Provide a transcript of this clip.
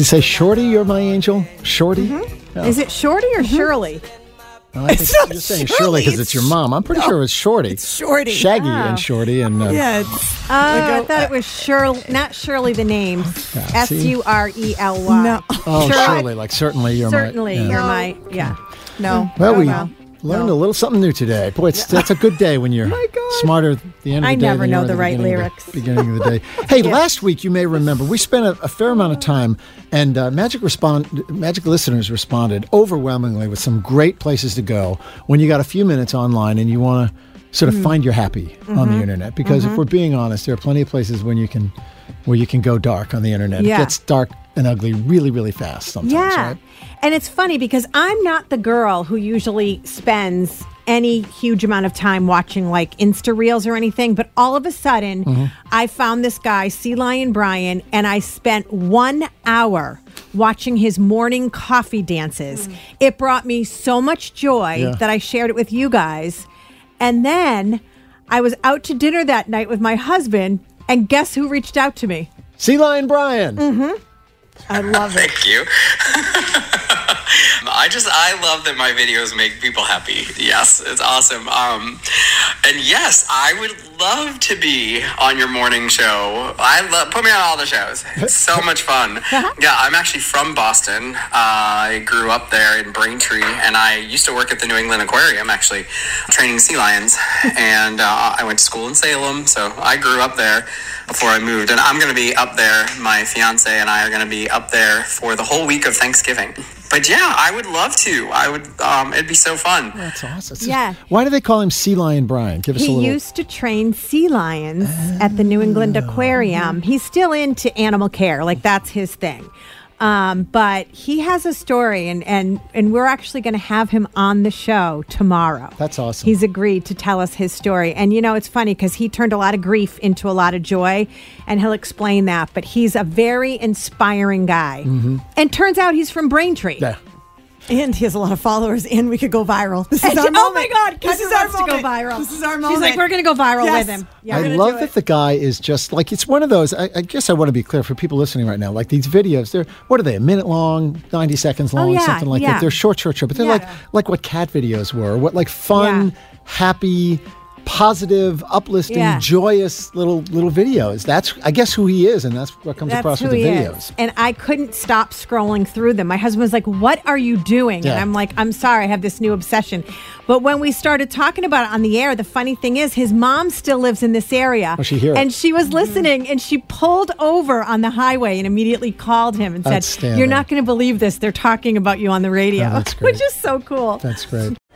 Does he say, Shorty, you're my angel? Shorty? Mm-hmm. Is it Shorty or Shirley? No, I think you're saying Shirley because it's your mom. I'm pretty sure it was Shorty. It's Shorty. Shaggy Oh. and Shorty and uh, Yeah, it's, Oh, I thought it was Shirley, not Shirley the name. S? U R E L Y. No. oh, Shirley. Like certainly you're Certainly, my. yeah. you're my yeah. no. Well, we well. Learned a little something new today. Boy, it's, that's a good day when you're smarter at the end of the I day. I never know at the right beginning of lyrics. beginning of the day. Hey, last week you may remember we spent a, a fair amount of time, and uh, Magic respond Magic listeners responded overwhelmingly with some great places to go when you got a few minutes online and you want to sort of Mm. find your happy on Mm-hmm. the internet. Because if we're being honest, there are plenty of places when you can where you can go dark on the internet. Yeah. It gets dark and ugly really, really fast sometimes. Yeah. Right? And it's funny because I'm not the girl who usually spends any huge amount of time watching like Insta reels or anything, but all of a sudden Mm-hmm. I found this guy, Sea Lion Brian, and I spent one hour watching his morning coffee dances. It brought me so much joy Yeah. that I shared it with you guys. And then I was out to dinner that night with my husband, and guess who reached out to me? Sea Lion Brian. Mm-hmm. I love it. Thank you. I just I love that my videos make people happy. Yes, it's awesome. Um, and yes, I would love to be on your morning show. I love put me on all the shows. It's so much fun. Yeah, I'm actually from Boston. Uh, I grew up there in Braintree, and I used to work at the New England Aquarium, actually training sea lions. And uh, I went to school in Salem, so I grew up there before I moved. And I'm going to be up there. My fiance and I are going to be up there for the whole week of Thanksgiving. But yeah, I would love to. I would. Um, it'd be so fun. That's awesome. It's Yeah. just- why do they call him Sea Lion Brian? Give us a little. He used to train sea lions at the New England Aquarium. He's still into animal care, like that's his thing. Um, but he has a story, and and and we're actually going to have him on the show tomorrow. That's awesome. He's agreed to tell us his story, and you know it's funny because he turned a lot of grief into a lot of joy, and he'll explain that. But he's a very inspiring guy, and turns out he's from Braintree. yeah. And he has a lot of followers, and we could go viral. This is And- our oh moment. my God, this Kendra is our to go moment. viral. This is our She's like, we're going to go viral Yes. with him. Yeah. I love that it. the guy is just like it's one of those. I, I guess I want to be clear for people listening right now. Like these videos, they're what are they? A minute long, ninety seconds oh, long, Oh, yeah, something like yeah. that. They're short, short, short, but they're Yeah. like like what cat videos were. What like fun, Yeah. happy, positive, uplifting, Yeah. joyous little little videos. That's I guess who he is, and that's what comes That's across with the videos. is. And I couldn't stop scrolling through them. My husband was like, What are you doing? Yeah. And I'm like, I'm sorry, I have this new obsession. But when we started talking about it on the air, the funny thing is, his mom still lives in this area. Oh, she hear it. And she was listening and she pulled over on the highway and immediately called him and said, You're not going to believe this. They're talking about you on the radio, Oh, which is so cool. That's great.